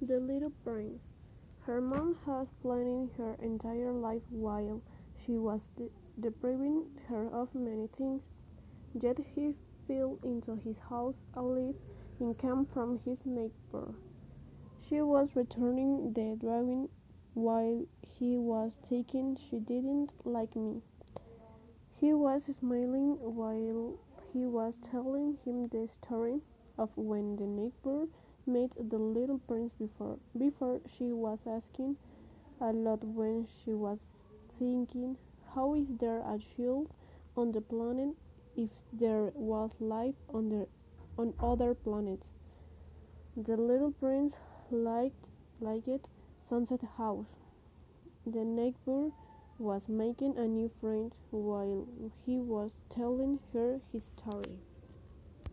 The Little Prince Her mom had planned her entire life while she was depriving her of many things. Yet he fell into his house alive in camp from his neighbor. She was returning the drawing while he was taking she didn't like me. He was smiling while he was telling him the story of when the neighbor met the little prince before. Before she was asking a lot when she was thinking, how is there a child on the planet if there was life on the on other planets? The little prince liked liked Sunset House. The neighbor was making a new friend while he was telling her his story.